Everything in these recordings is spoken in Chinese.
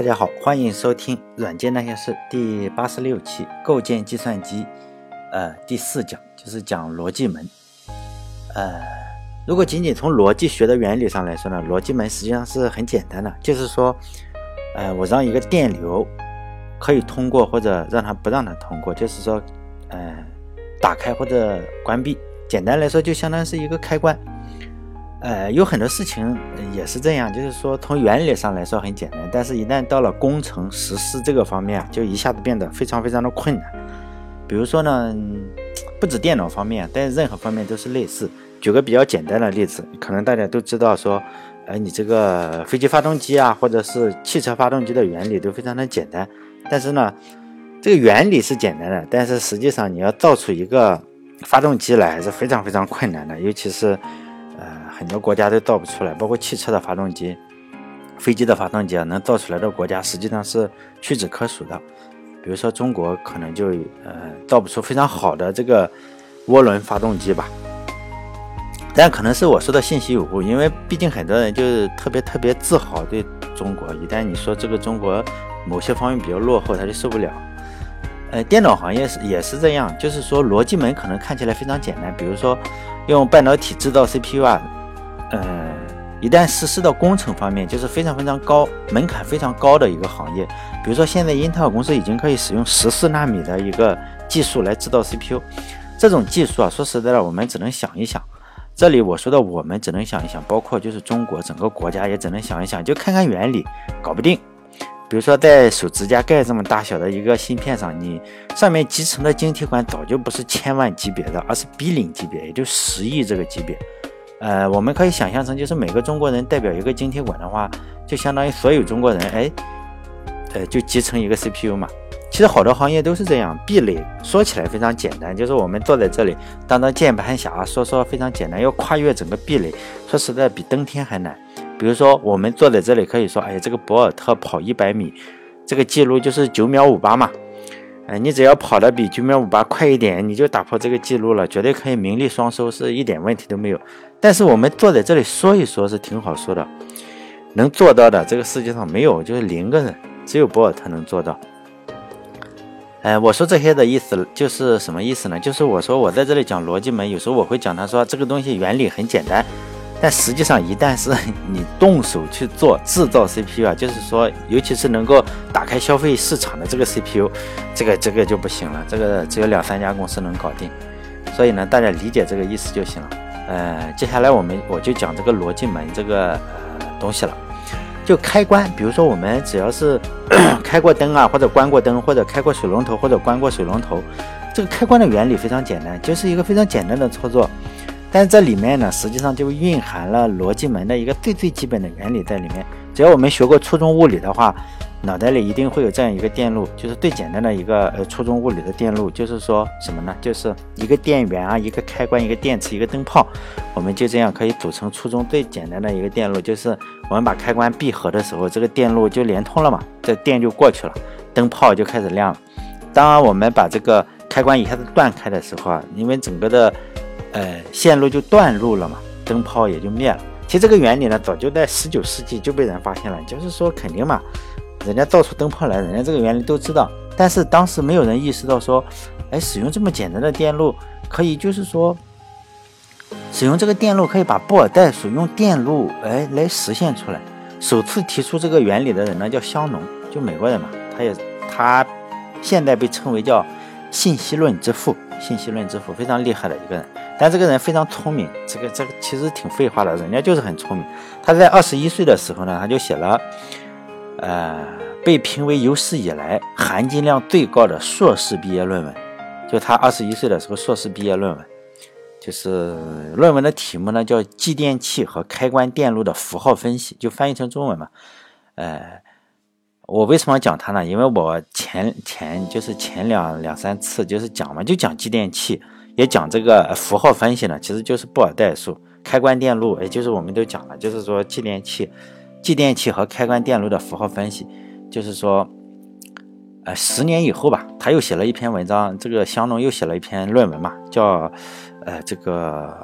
大家好，欢迎收听《软件那些事》第八十六期，构建计算机，呃，第四讲就是讲逻辑门。呃，如果仅仅从逻辑学的原理上来说呢，逻辑门实际上是很简单的，就是说，呃，我让一个电流可以通过，或者让它不让它通过，就是说，呃，打开或者关闭。简单来说，就相当于是一个开关。呃，有很多事情也是这样，就是说从原理上来说很简单，但是一旦到了工程实施这个方面，就一下子变得非常非常的困难。比如说呢，不止电脑方面，在任何方面都是类似。举个比较简单的例子，可能大家都知道说，呃，你这个飞机发动机啊，或者是汽车发动机的原理都非常的简单，但是呢，这个原理是简单的，但是实际上你要造出一个发动机来还是非常非常困难的，尤其是。很多国家都造不出来，包括汽车的发动机、飞机的发动机啊，能造出来的国家实际上是屈指可数的。比如说中国，可能就呃造不出非常好的这个涡轮发动机吧。但可能是我说的信息有误，因为毕竟很多人就是特别特别自豪对中国，一旦你说这个中国某些方面比较落后，他就受不了。呃，电脑行业是也是这样，就是说逻辑门可能看起来非常简单，比如说用半导体制造 CPU 啊。呃，一旦实施到工程方面，就是非常非常高门槛非常高的一个行业。比如说，现在英特尔公司已经可以使用十四纳米的一个技术来制造 CPU，这种技术啊，说实在的，我们只能想一想。这里我说的我们只能想一想，包括就是中国整个国家也只能想一想，就看看原理，搞不定。比如说，在手指甲盖这么大小的一个芯片上，你上面集成的晶体管早就不是千万级别的，而是 B 零级别，也就十亿这个级别。呃，我们可以想象成，就是每个中国人代表一个晶体管的话，就相当于所有中国人，哎，呃，就集成一个 CPU 嘛。其实好多行业都是这样，壁垒说起来非常简单，就是我们坐在这里当当键盘侠，说说非常简单，要跨越整个壁垒，说实在比登天还难。比如说我们坐在这里可以说，哎，这个博尔特跑一百米，这个记录就是九秒五八嘛。哎，你只要跑得比九秒五八快一点，你就打破这个记录了，绝对可以名利双收，是一点问题都没有。但是我们坐在这里说一说，是挺好说的，能做到的这个世界上没有，就是零个人，只有博尔特能做到。哎，我说这些的意思就是什么意思呢？就是我说我在这里讲逻辑门，有时候我会讲他说这个东西原理很简单。但实际上，一旦是你动手去做制造 CPU 啊，就是说，尤其是能够打开消费市场的这个 CPU，这个这个就不行了，这个只有两三家公司能搞定。所以呢，大家理解这个意思就行了。呃，接下来我们我就讲这个逻辑门这个呃东西了。就开关，比如说我们只要是 开过灯啊，或者关过灯，或者开过水龙头，或者关过水龙头，这个开关的原理非常简单，就是一个非常简单的操作。但是这里面呢，实际上就蕴含了逻辑门的一个最最基本的原理在里面。只要我们学过初中物理的话，脑袋里一定会有这样一个电路，就是最简单的一个呃初中物理的电路，就是说什么呢？就是一个电源啊，一个开关，一个电池，一个灯泡，我们就这样可以组成初中最简单的一个电路，就是我们把开关闭合的时候，这个电路就连通了嘛，这电就过去了，灯泡就开始亮了。当我们把这个开关一下子断开的时候啊，因为整个的呃，线路就断路了嘛，灯泡也就灭了。其实这个原理呢，早就在十九世纪就被人发现了，就是说肯定嘛，人家造出灯泡来，人家这个原理都知道。但是当时没有人意识到说，哎，使用这么简单的电路，可以就是说，使用这个电路可以把布尔代数用电路哎来实现出来。首次提出这个原理的人呢，叫香农，就美国人嘛，他也他现在被称为叫信息论之父，信息论之父非常厉害的一个人。但这个人非常聪明，这个这个其实挺废话的，人家就是很聪明。他在二十一岁的时候呢，他就写了，呃，被评为有史以来含金量最高的硕士毕业论文。就他二十一岁的时候，硕士毕业论文，就是论文的题目呢叫《继电器和开关电路的符号分析》，就翻译成中文嘛。呃，我为什么要讲他呢？因为我前前就是前两两三次就是讲嘛，就讲继电器。也讲这个符号分析呢，其实就是布尔代数、开关电路，也就是我们都讲了，就是说继电器、继电器和开关电路的符号分析，就是说，呃，十年以后吧，他又写了一篇文章，这个香农又写了一篇论文嘛，叫呃这个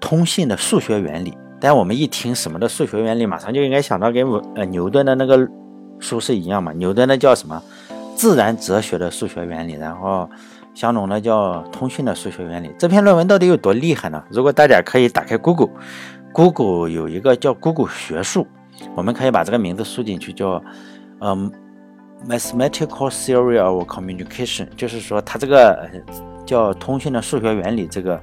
通信的数学原理。但我们一听什么的数学原理，马上就应该想到跟呃牛顿的那个书是一样嘛。牛顿那叫什么自然哲学的数学原理，然后香农呢叫通讯的数学原理。这篇论文到底有多厉害呢？如果大家可以打开 Google，Google 有一个叫 Google 学术，我们可以把这个名字输进去，叫嗯。Mathematical theory of communication，就是说它这个叫通讯的数学原理这个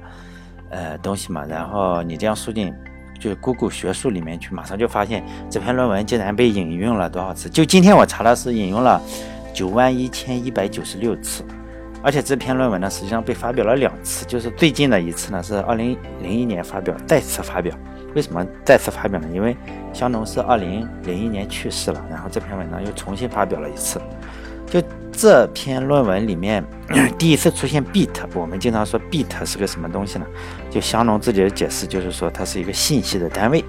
呃东西嘛，然后你这样输进就是 Google 学术里面去，马上就发现这篇论文竟然被引用了多少次？就今天我查的是引用了九万一千一百九十六次，而且这篇论文呢实际上被发表了两次，就是最近的一次呢是二零零一年发表，再次发表。为什么再次发表呢？因为香农是二零零一年去世了，然后这篇文章又重新发表了一次。就这篇论文里面 第一次出现 bit，我们经常说 bit 是个什么东西呢？就香农自己的解释就是说它是一个信息的单位。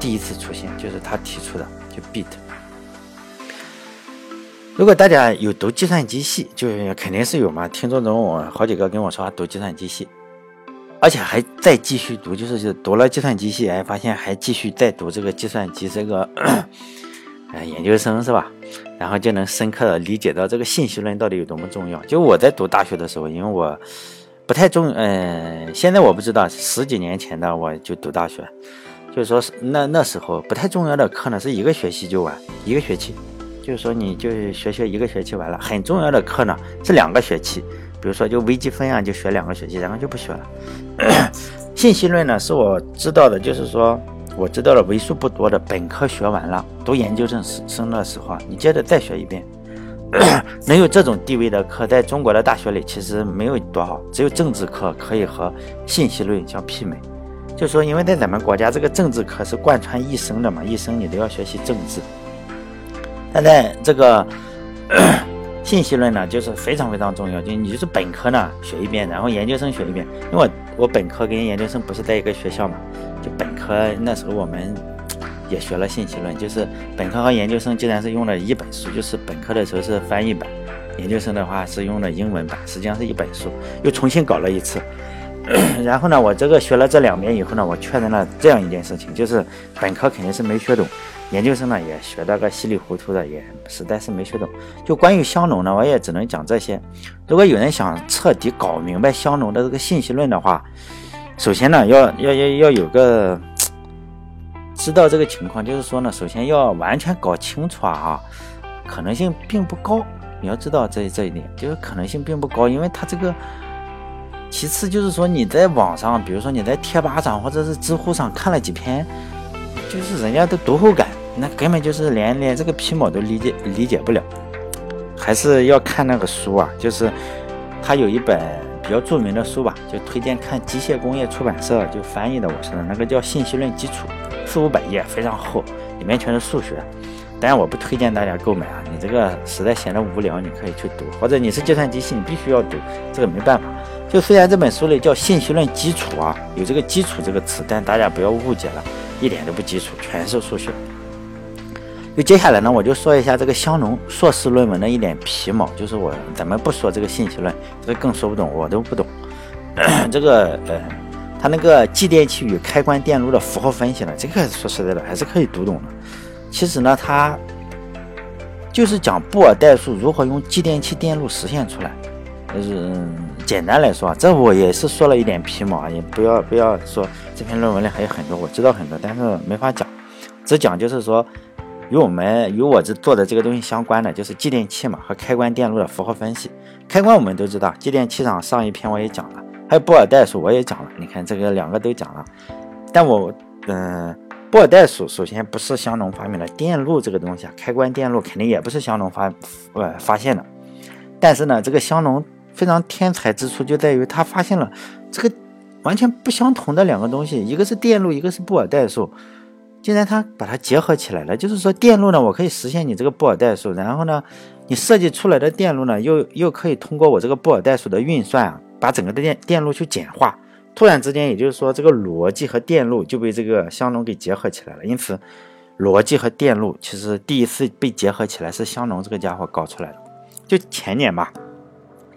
第一次出现就是他提出的，就 bit。如果大家有读计算机系，就是肯定是有嘛。听众中我好几个跟我说读计算机系。而且还再继续读，就是就读了计算机系，哎，发现还继续再读这个计算机这个，呃，研究生是吧？然后就能深刻的理解到这个信息论到底有多么重要。就我在读大学的时候，因为我不太重，嗯，现在我不知道，十几年前的我就读大学，就是说那那时候不太重要的课呢，是一个学期就完，一个学期，就是说你就学学一个学期完了。很重要的课呢是两个学期。比如说，就微积分啊，就学两个学期，然后就不学了。信息论呢，是我知道的，就是说我知道了为数不多的本科学完了，读研究生生的时候，你接着再学一遍，能有这种地位的课，在中国的大学里其实没有多少，只有政治课可以和信息论相媲美。就说，因为在咱们国家，这个政治课是贯穿一生的嘛，一生你都要学习政治。但在这个。信息论呢，就是非常非常重要，就你就是本科呢学一遍，然后研究生学一遍。因为我我本科跟研究生不是在一个学校嘛，就本科那时候我们也学了信息论，就是本科和研究生既然是用了一本书，就是本科的时候是翻译版，研究生的话是用的英文版，实际上是一本书，又重新搞了一次。然后呢，我这个学了这两遍以后呢，我确认了这样一件事情，就是本科肯定是没学懂。研究生呢也学得个稀里糊涂的，也实在是没学懂。就关于香农呢，我也只能讲这些。如果有人想彻底搞明白香农的这个信息论的话，首先呢要要要要有个知道这个情况，就是说呢，首先要完全搞清楚啊，可能性并不高。你要知道这这一点，就是可能性并不高，因为他这个。其次就是说你在网上，比如说你在贴吧上或者是知乎上看了几篇。就是人家的读后感，那根本就是连连这个皮毛都理解理解不了，还是要看那个书啊。就是他有一本比较著名的书吧，就推荐看机械工业出版社就翻译的，我说的那个叫《信息论基础》，四五百页，非常厚，里面全是数学。当然我不推荐大家购买啊，你这个实在闲得无聊，你可以去读，或者你是计算机系，你必须要读，这个没办法。就虽然这本书里叫《信息论基础》啊，有这个“基础”这个词，但大家不要误解了。一点都不基础，全是数学。就接下来呢，我就说一下这个香农硕士论文的一点皮毛，就是我咱们不说这个信息论，这个更说不懂，我都不懂。这个呃，他那个继电器与开关电路的符号分析呢，这个说实在的还是可以读懂的。其实呢，他就是讲布尔代数如何用继电器电路实现出来。就是简单来说啊，这我也是说了一点皮毛啊，也不要不要说这篇论文里还有很多，我知道很多，但是没法讲，只讲就是说与我们与我这做的这个东西相关的，就是继电器嘛和开关电路的符号分析。开关我们都知道，继电器上上一篇我也讲了，还有布尔代数我也讲了，你看这个两个都讲了。但我嗯，布尔代数首先不是香农发明的，电路这个东西啊，开关电路肯定也不是香农发呃发现的，但是呢，这个香农。非常天才之处就在于他发现了这个完全不相同的两个东西，一个是电路，一个是布尔代数。竟然他把它结合起来了，就是说电路呢，我可以实现你这个布尔代数，然后呢，你设计出来的电路呢，又又可以通过我这个布尔代数的运算啊，把整个的电电路去简化。突然之间，也就是说这个逻辑和电路就被这个香农给结合起来了。因此，逻辑和电路其实第一次被结合起来是香农这个家伙搞出来的，就前年吧。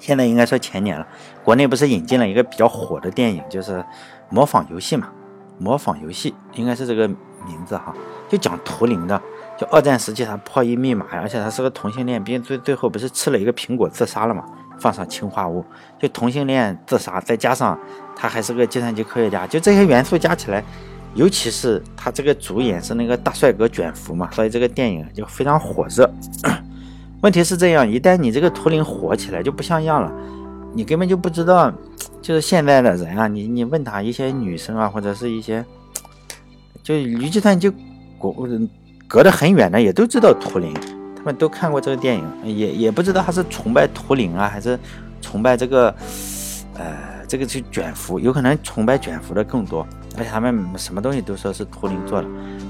现在应该说前年了，国内不是引进了一个比较火的电影，就是模仿游戏嘛，模仿游戏应该是这个名字哈，就讲图灵的，就二战时期他破译密码，而且他是个同性恋，并最最后不是吃了一个苹果自杀了嘛？放上氰化物，就同性恋自杀，再加上他还是个计算机科学家，就这些元素加起来，尤其是他这个主演是那个大帅哥卷福嘛，所以这个电影就非常火热。问题是这样，一旦你这个图灵火起来就不像样了，你根本就不知道，就是现在的人啊，你你问他一些女生啊，或者是一些，就离计算机隔隔得很远的，也都知道图灵，他们都看过这个电影，也也不知道他是崇拜图灵啊，还是崇拜这个，呃，这个是卷福，有可能崇拜卷福的更多，而且他们什么东西都说是图灵做的，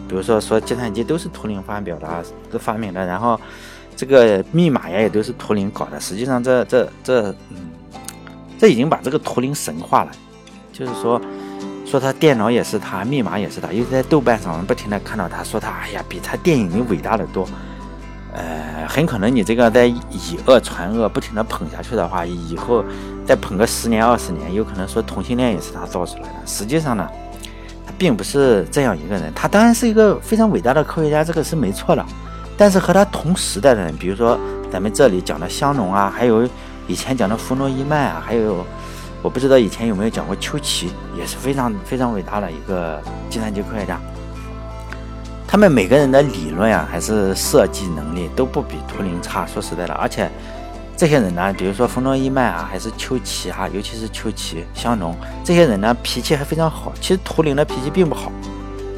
比如说说计算机都是图灵发表的，都发明的，然后。这个密码呀，也都是图灵搞的。实际上，这这这，嗯，这已经把这个图灵神化了。就是说，说他电脑也是他，密码也是他。尤其在豆瓣上，不停的看到他说他，哎呀，比他电影里伟大的多。呃，很可能你这个在以讹传讹，不停的捧下去的话，以后再捧个十年二十年，有可能说同性恋也是他造出来的。实际上呢，他并不是这样一个人。他当然是一个非常伟大的科学家，这个是没错的。但是和他同时代的人，比如说咱们这里讲的香农啊，还有以前讲的弗诺伊曼啊，还有我不知道以前有没有讲过丘奇，也是非常非常伟大的一个计算机科学家。他们每个人的理论啊，还是设计能力都不比图灵差。说实在的，而且这些人呢，比如说弗诺伊曼啊，还是丘奇啊，尤其是丘奇、香农这些人呢，脾气还非常好。其实图灵的脾气并不好，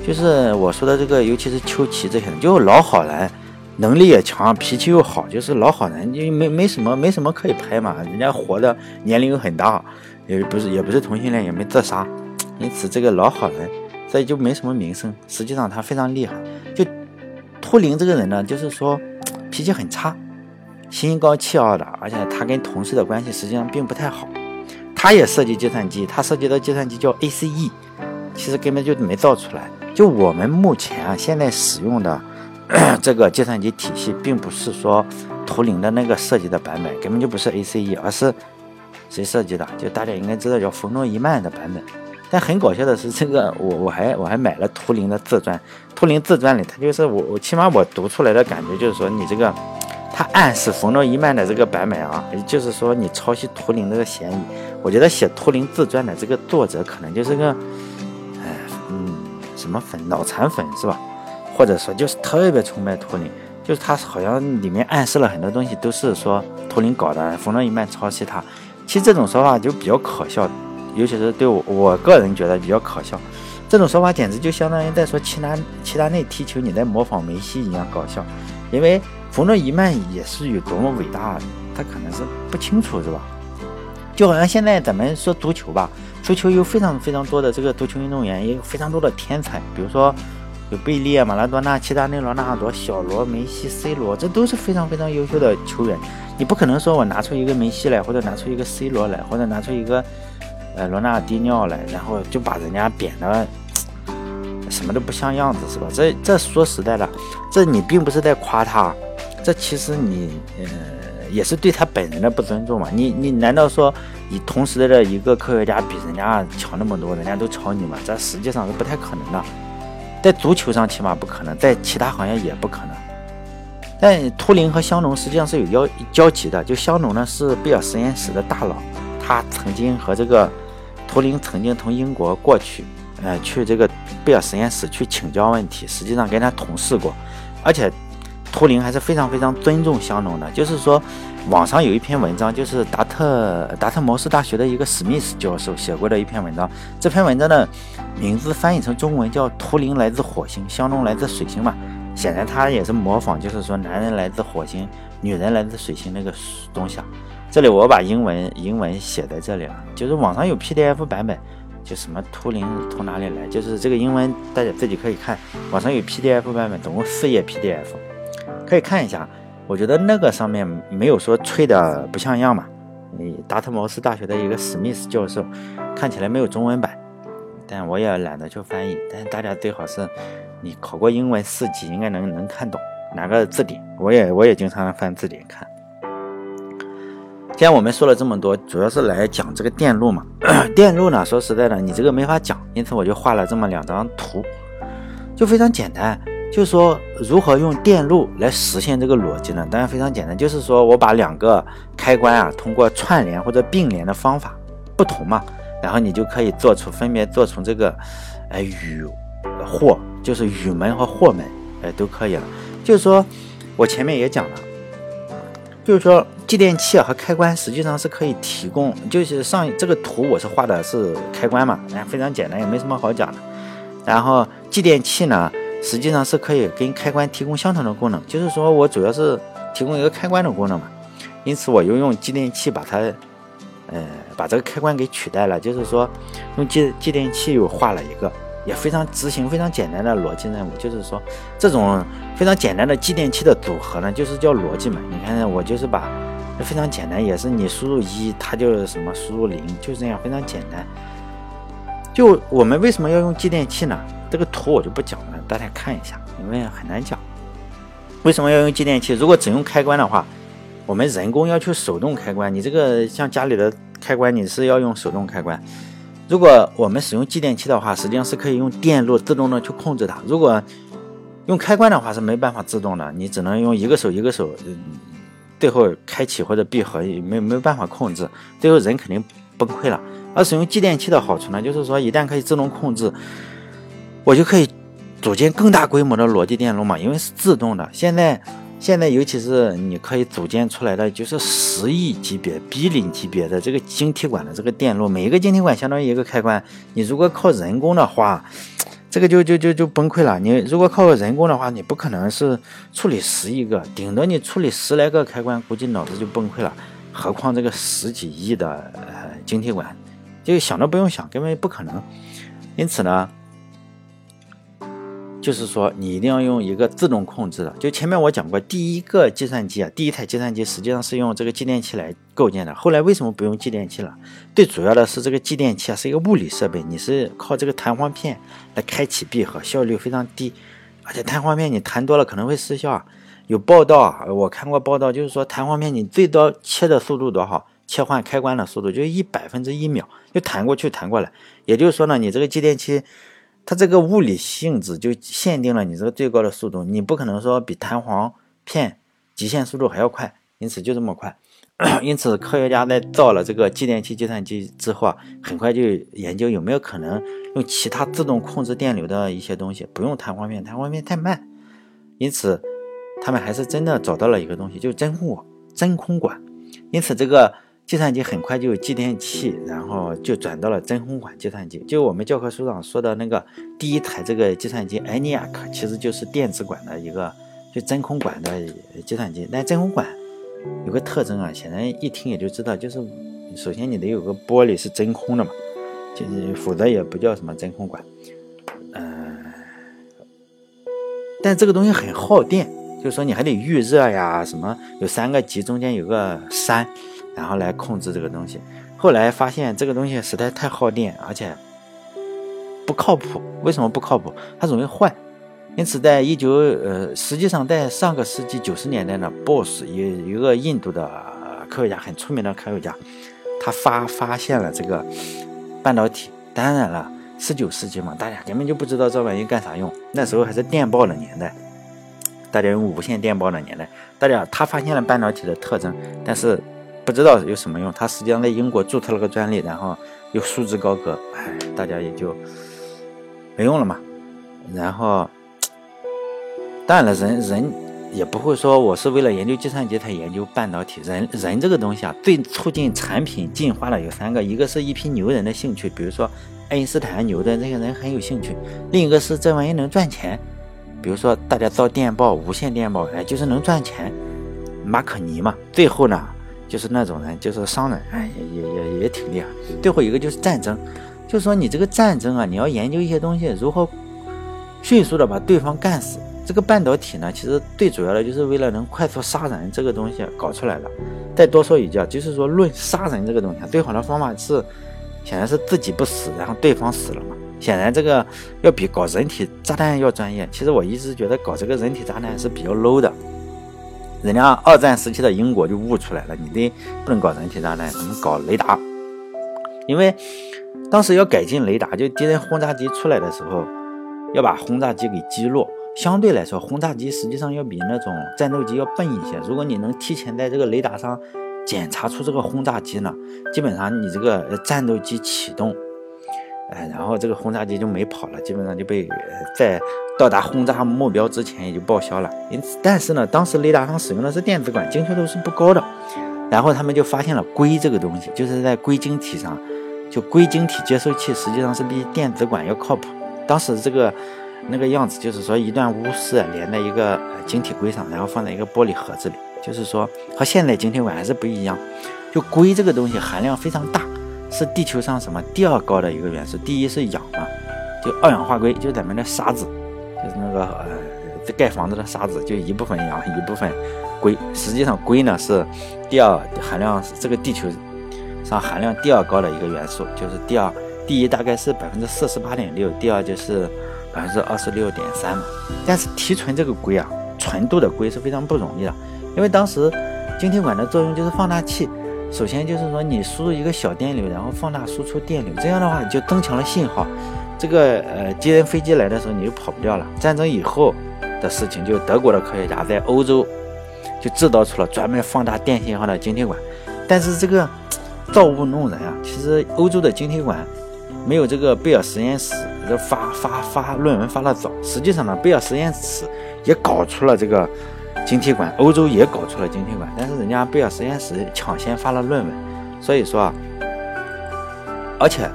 就是我说的这个，尤其是丘奇这些人，就老好人。能力也强，脾气又好，就是老好人，因为没没什么没什么可以拍嘛。人家活的年龄又很大，也不是也不是同性恋，也没自杀，因此这个老好人，所以就没什么名声。实际上他非常厉害。就秃灵这个人呢，就是说脾气很差，心高气傲的，而且他跟同事的关系实际上并不太好。他也设计计算机，他设计的计算机叫 ACE，其实根本就没造出来。就我们目前啊现在使用的。这个计算机体系并不是说图灵的那个设计的版本，根本就不是 ACE，而是谁设计的？就大家应该知道叫冯诺依曼的版本。但很搞笑的是，这个我我还我还买了图灵的自传，图灵自传里，他就是我我起码我读出来的感觉就是说，你这个他暗示冯诺依曼的这个版本啊，也就是说你抄袭图灵这个嫌疑。我觉得写图灵自传的这个作者可能就是个，哎嗯什么粉脑残粉是吧？或者说就是特别崇拜图灵，就是他好像里面暗示了很多东西，都是说图灵搞的，冯诺依曼抄袭他。其实这种说法就比较可笑，尤其是对我我个人觉得比较可笑。这种说法简直就相当于在说齐达齐达内踢球你在模仿梅西一样搞笑。因为冯诺依曼也是有多么伟大，他可能是不清楚是吧？就好像现在咱们说足球吧，足球有非常非常多的这个足球运动员，也有非常多的天才，比如说。有贝利、马拉多纳、齐达内、罗纳尔多、小罗、梅西、C 罗，这都是非常非常优秀的球员。你不可能说我拿出一个梅西来，或者拿出一个 C 罗来，或者拿出一个呃罗纳迪尼奥来，然后就把人家贬得什么都不像样子，是吧？这这说实在的，这你并不是在夸他，这其实你呃也是对他本人的不尊重嘛。你你难道说你同时的一个科学家比人家强那么多，人家都超你吗？这实际上是不太可能的。在足球上起码不可能，在其他行业也不可能。但图灵和香农实际上是有交交集的。就香农呢是贝尔实验室的大佬，他曾经和这个图灵曾经从英国过去，呃，去这个贝尔实验室去请教问题，实际上跟他同事过，而且图灵还是非常非常尊重香农的，就是说。网上有一篇文章，就是达特达特茅斯大学的一个史密斯教授写过的一篇文章。这篇文章的名字翻译成中文叫“图灵来自火星，香农来自水星”嘛。显然他也是模仿，就是说男人来自火星，女人来自水星那个东西。啊。这里我把英文英文写在这里了，就是网上有 PDF 版本，就什么图灵从哪里来，就是这个英文大家自己可以看。网上有 PDF 版本，总共四页 PDF，可以看一下。我觉得那个上面没有说吹的不像样嘛。你达特茅斯大学的一个史密斯教授，看起来没有中文版，但我也懒得去翻译。但是大家最好是，你考过英文四级，应该能能看懂哪个字典。我也我也经常翻字典看。既然我们说了这么多，主要是来讲这个电路嘛。电路呢，说实在的，你这个没法讲，因此我就画了这么两张图，就非常简单。就是说如何用电路来实现这个逻辑呢？当然非常简单，就是说我把两个开关啊，通过串联或者并联的方法不同嘛，然后你就可以做出分别做出这个，呃，与或，就是与门和或门，哎，都可以了。就是说我前面也讲了，就是说继电器和开关实际上是可以提供，就是上这个图我是画的是开关嘛，哎，非常简单，也没什么好讲的。然后继电器呢？实际上是可以跟开关提供相同的功能，就是说我主要是提供一个开关的功能嘛，因此我又用继电器把它，呃，把这个开关给取代了，就是说用继继电器又画了一个，也非常执行非常简单的逻辑任务，就是说这种非常简单的继电器的组合呢，就是叫逻辑嘛。你看我就是把非常简单，也是你输入一，它就是什么输入零，就这样非常简单。就我们为什么要用继电器呢？这个图我就不讲了，大家看一下，因为很难讲。为什么要用继电器？如果只用开关的话，我们人工要去手动开关，你这个像家里的开关，你是要用手动开关。如果我们使用继电器的话，实际上是可以用电路自动的去控制它。如果用开关的话是没办法自动的，你只能用一个手一个手，嗯最后开启或者闭合，没没办法控制，最后人肯定崩溃了。而使用继电器的好处呢，就是说一旦可以自动控制。我就可以组建更大规模的逻辑电路嘛，因为是自动的。现在，现在尤其是你可以组建出来的，就是十亿级别、B 零级别的这个晶体管的这个电路，每一个晶体管相当于一个开关。你如果靠人工的话，这个就就就就崩溃了。你如果靠人工的话，你不可能是处理十亿个，顶多你处理十来个开关，估计脑子就崩溃了。何况这个十几亿的呃晶体管，就想都不用想，根本不可能。因此呢。就是说，你一定要用一个自动控制的。就前面我讲过，第一个计算机啊，第一台计算机实际上是用这个继电器来构建的。后来为什么不用继电器了？最主要的是这个继电器啊是一个物理设备，你是靠这个弹簧片来开启闭合，效率非常低，而且弹簧片你弹多了可能会失效啊。有报道啊，我看过报道，就是说弹簧片你最多切的速度多少？切换开关的速度就一百分之一秒，就弹过去弹过来。也就是说呢，你这个继电器。它这个物理性质就限定了你这个最高的速度，你不可能说比弹簧片极限速度还要快，因此就这么快。因此，科学家在造了这个继电器计算机之后啊，很快就研究有没有可能用其他自动控制电流的一些东西，不用弹簧片，弹簧片太慢。因此，他们还是真的找到了一个东西，就是真空管真空管。因此，这个。计算机很快就有继电器，然后就转到了真空管计算机。就我们教科书上说的那个第一台这个计算机 ENIAC，其实就是电子管的一个，就真空管的计算机。但真空管有个特征啊，显然一听也就知道，就是首先你得有个玻璃是真空的嘛，就是否则也不叫什么真空管。嗯，但这个东西很耗电，就是说你还得预热呀，什么有三个极中间有个山。然后来控制这个东西，后来发现这个东西实在太耗电，而且不靠谱。为什么不靠谱？它容易坏。因此，在一九呃，实际上在上个世纪九十年代呢，BOSS 有一个印度的科学家，很出名的科学家，他发发现了这个半导体。当然了，十九世纪嘛，大家根本就不知道这玩意干啥用。那时候还是电报的年代，大家用无线电报的年代。大家他发现了半导体的特征，但是。不知道有什么用，他实际上在英国注册了个专利，然后又束之高阁，哎，大家也就没用了嘛。然后，当然了，人人也不会说我是为了研究计算机才研究半导体。人人这个东西啊，最促进产品进化的有三个，一个是一批牛人的兴趣，比如说爱因斯坦牛的这些人很有兴趣；另一个是这玩意能赚钱，比如说大家造电报、无线电报，哎，就是能赚钱，马可尼嘛。最后呢？就是那种人，就是商人，哎，也也也也挺厉害。最后一个就是战争，就是说你这个战争啊，你要研究一些东西，如何迅速的把对方干死。这个半导体呢，其实最主要的就是为了能快速杀人这个东西搞出来的。再多说一句啊，就是说论杀人这个东西，最好的方法是，显然是自己不死，然后对方死了嘛。显然这个要比搞人体炸弹要专业。其实我一直觉得搞这个人体炸弹是比较 low 的。人家二战时期的英国就悟出来了，你得不能搞人体炸弹，怎么搞雷达？因为当时要改进雷达，就敌人轰炸机出来的时候，要把轰炸机给击落，相对来说，轰炸机实际上要比那种战斗机要笨一些。如果你能提前在这个雷达上检查出这个轰炸机呢，基本上你这个战斗机启动，哎，然后这个轰炸机就没跑了，基本上就被在到达轰炸目标之前也就报销了。因此，但是呢，当时雷达上使用的是电子管，精确度是不高的。然后他们就发现了硅这个东西，就是在硅晶体上，就硅晶体接收器实际上是比电子管要靠谱。当时这个那个样子，就是说一段钨丝连在一个晶体硅上，然后放在一个玻璃盒子里，就是说和现在晶体管还是不一样。就硅这个东西含量非常大，是地球上什么第二高的一个元素，第一是氧嘛，就二氧化硅，就咱们的沙子，就是那个呃盖房子的沙子，就一部分氧，一部分。硅实际上硅呢是第二含量，这个地球上含量第二高的一个元素，就是第二，第一大概是百分之四十八点六，第二就是百分之二十六点三嘛。但是提纯这个硅啊，纯度的硅是非常不容易的，因为当时晶体管的作用就是放大器，首先就是说你输入一个小电流，然后放大输出电流，这样的话你就增强了信号。这个呃敌人飞机来的时候你就跑不掉了。战争以后的事情，就德国的科学家在欧洲。就制造出了专门放大电信号的晶体管，但是这个造物弄人啊！其实欧洲的晶体管没有这个贝尔实验室发发发论文发的早。实际上呢，贝尔实验室也搞出了这个晶体管，欧洲也搞出了晶体管，但是人家贝尔实验室抢先发了论文。所以说啊，而且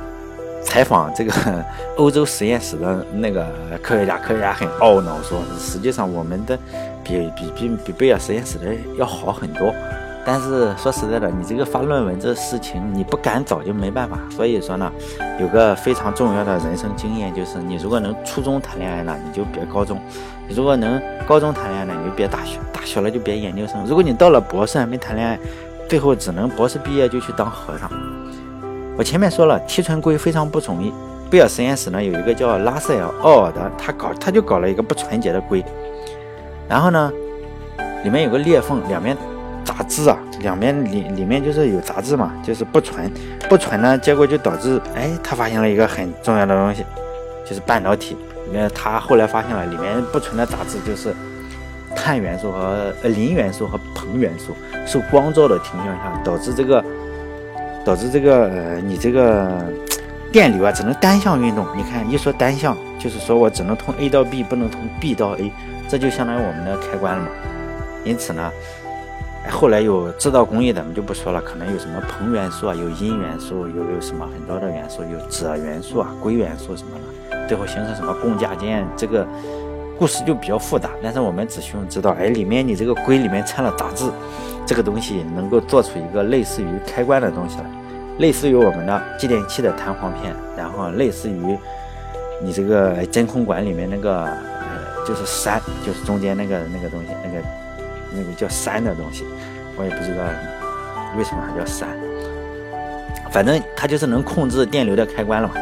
采访这个欧洲实验室的那个科学家，科学家很懊恼说，实际上我们的。比比比比贝尔实验室的要好很多，但是说实在的，你这个发论文这事情你不敢早就没办法。所以说呢，有个非常重要的人生经验就是，你如果能初中谈恋爱呢，你就别高中；你如果能高中谈恋爱呢，你就别大学；大学了就别研究生。如果你到了博士还没谈恋爱，最后只能博士毕业就去当和尚。我前面说了，提纯硅非常不容易。贝尔实验室呢有一个叫拉塞尔奥尔的，他搞他就搞了一个不纯洁的硅。然后呢，里面有个裂缝，两边杂质啊，两边里里面就是有杂质嘛，就是不纯，不纯呢，结果就导致，哎，他发现了一个很重要的东西，就是半导体。那他后来发现了里面不纯的杂质就是碳元素和磷元素和硼元素，受光照的情况下，导致这个导致这个你这个电流啊只能单向运动。你看一说单向，就是说我只能从 A 到 B，不能从 B 到 A。这就相当于我们的开关了嘛，因此呢，后来有制造工艺的，我们就不说了，可能有什么硼元素啊，有铟元素，有有什么很多的元素，有锗元素啊，硅元素什么的，最后形成什么共价键，这个故事就比较复杂。但是我们只需要知道，哎，里面你这个硅里面掺了杂质，这个东西能够做出一个类似于开关的东西来，类似于我们的继电器的弹簧片，然后类似于你这个真空管里面那个。呃就是山，就是中间那个那个东西，那个那个叫山的东西，我也不知道为什么还叫山。反正它就是能控制电流的开关了嘛。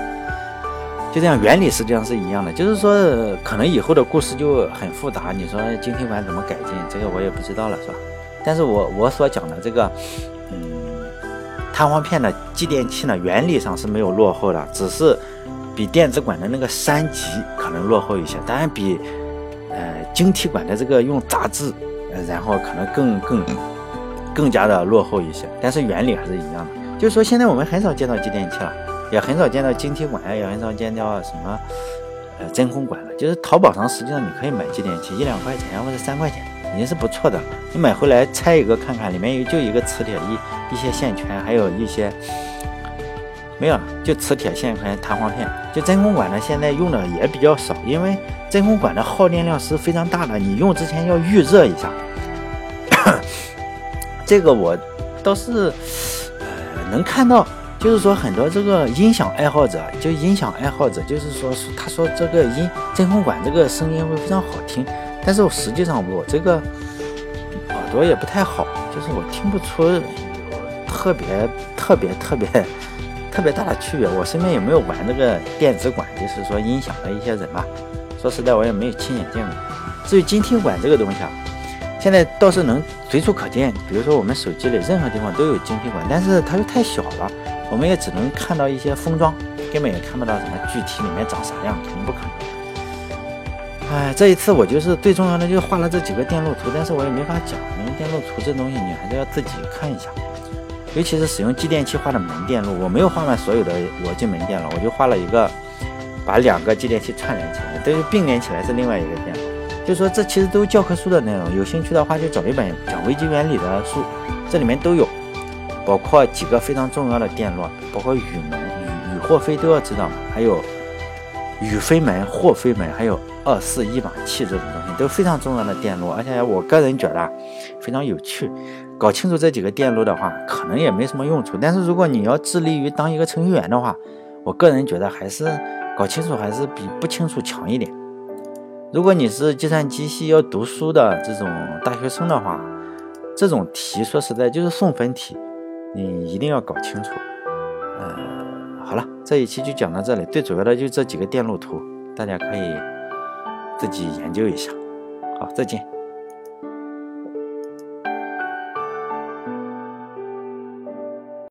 就这样，原理实际上是一样的。就是说，可能以后的故事就很复杂。你说晶体管怎么改进，这个我也不知道了，是吧？但是我我所讲的这个，嗯，弹簧片的继电器呢，原理上是没有落后的，只是比电子管的那个三级可能落后一些，当然比。呃，晶体管的这个用杂质，然后可能更更更加的落后一些，但是原理还是一样的。就是说，现在我们很少见到继电器了，也很少见到晶体管，也很少见到什么呃真空管了。就是淘宝上实际上你可以买继电器，一两块钱或者三块钱，已经是不错的。你买回来拆一个看看，里面有就一个磁铁一一些线圈，还有一些没有，就磁铁线圈弹簧片。就真空管呢，现在用的也比较少，因为。真空管的耗电量是非常大的，你用之前要预热一下。这个我倒是呃能看到，就是说很多这个音响爱好者，就音响爱好者，就是说他说这个音真空管这个声音会非常好听，但是我实际上我这个耳朵也不太好，就是我听不出特别特别特别特别特别大的区别。我身边有没有玩这个电子管，就是说音响的一些人吧？说实在，我也没有亲眼见过。至于晶体管这个东西啊，现在倒是能随处可见。比如说我们手机里任何地方都有晶体管，但是它又太小了，我们也只能看到一些封装，根本也看不到什么具体里面长啥样，肯定不可能。哎，这一次我就是最重要的，就是画了这几个电路图，但是我也没法讲，因为电路图这东西你还是要自己看一下。尤其是使用继电器画的门电路，我没有画完所有的逻辑门电路，我就画了一个，把两个继电器串联起来，但是并联起来是另外一个电路。就说这其实都是教科书的内容，有兴趣的话就找一本讲微机原理的书，这里面都有，包括几个非常重要的电路，包括与门、与与或非都要知道嘛，还有与非门、或非门，还有二四一码器这种东西都非常重要的电路，而且我个人觉得非常有趣。搞清楚这几个电路的话，可能也没什么用处。但是如果你要致力于当一个程序员的话，我个人觉得还是搞清楚还是比不清楚强一点。如果你是计算机系要读书的这种大学生的话，这种题说实在就是送分题，你一定要搞清楚。呃，好了，这一期就讲到这里，最主要的就这几个电路图，大家可以自己研究一下。好，再见。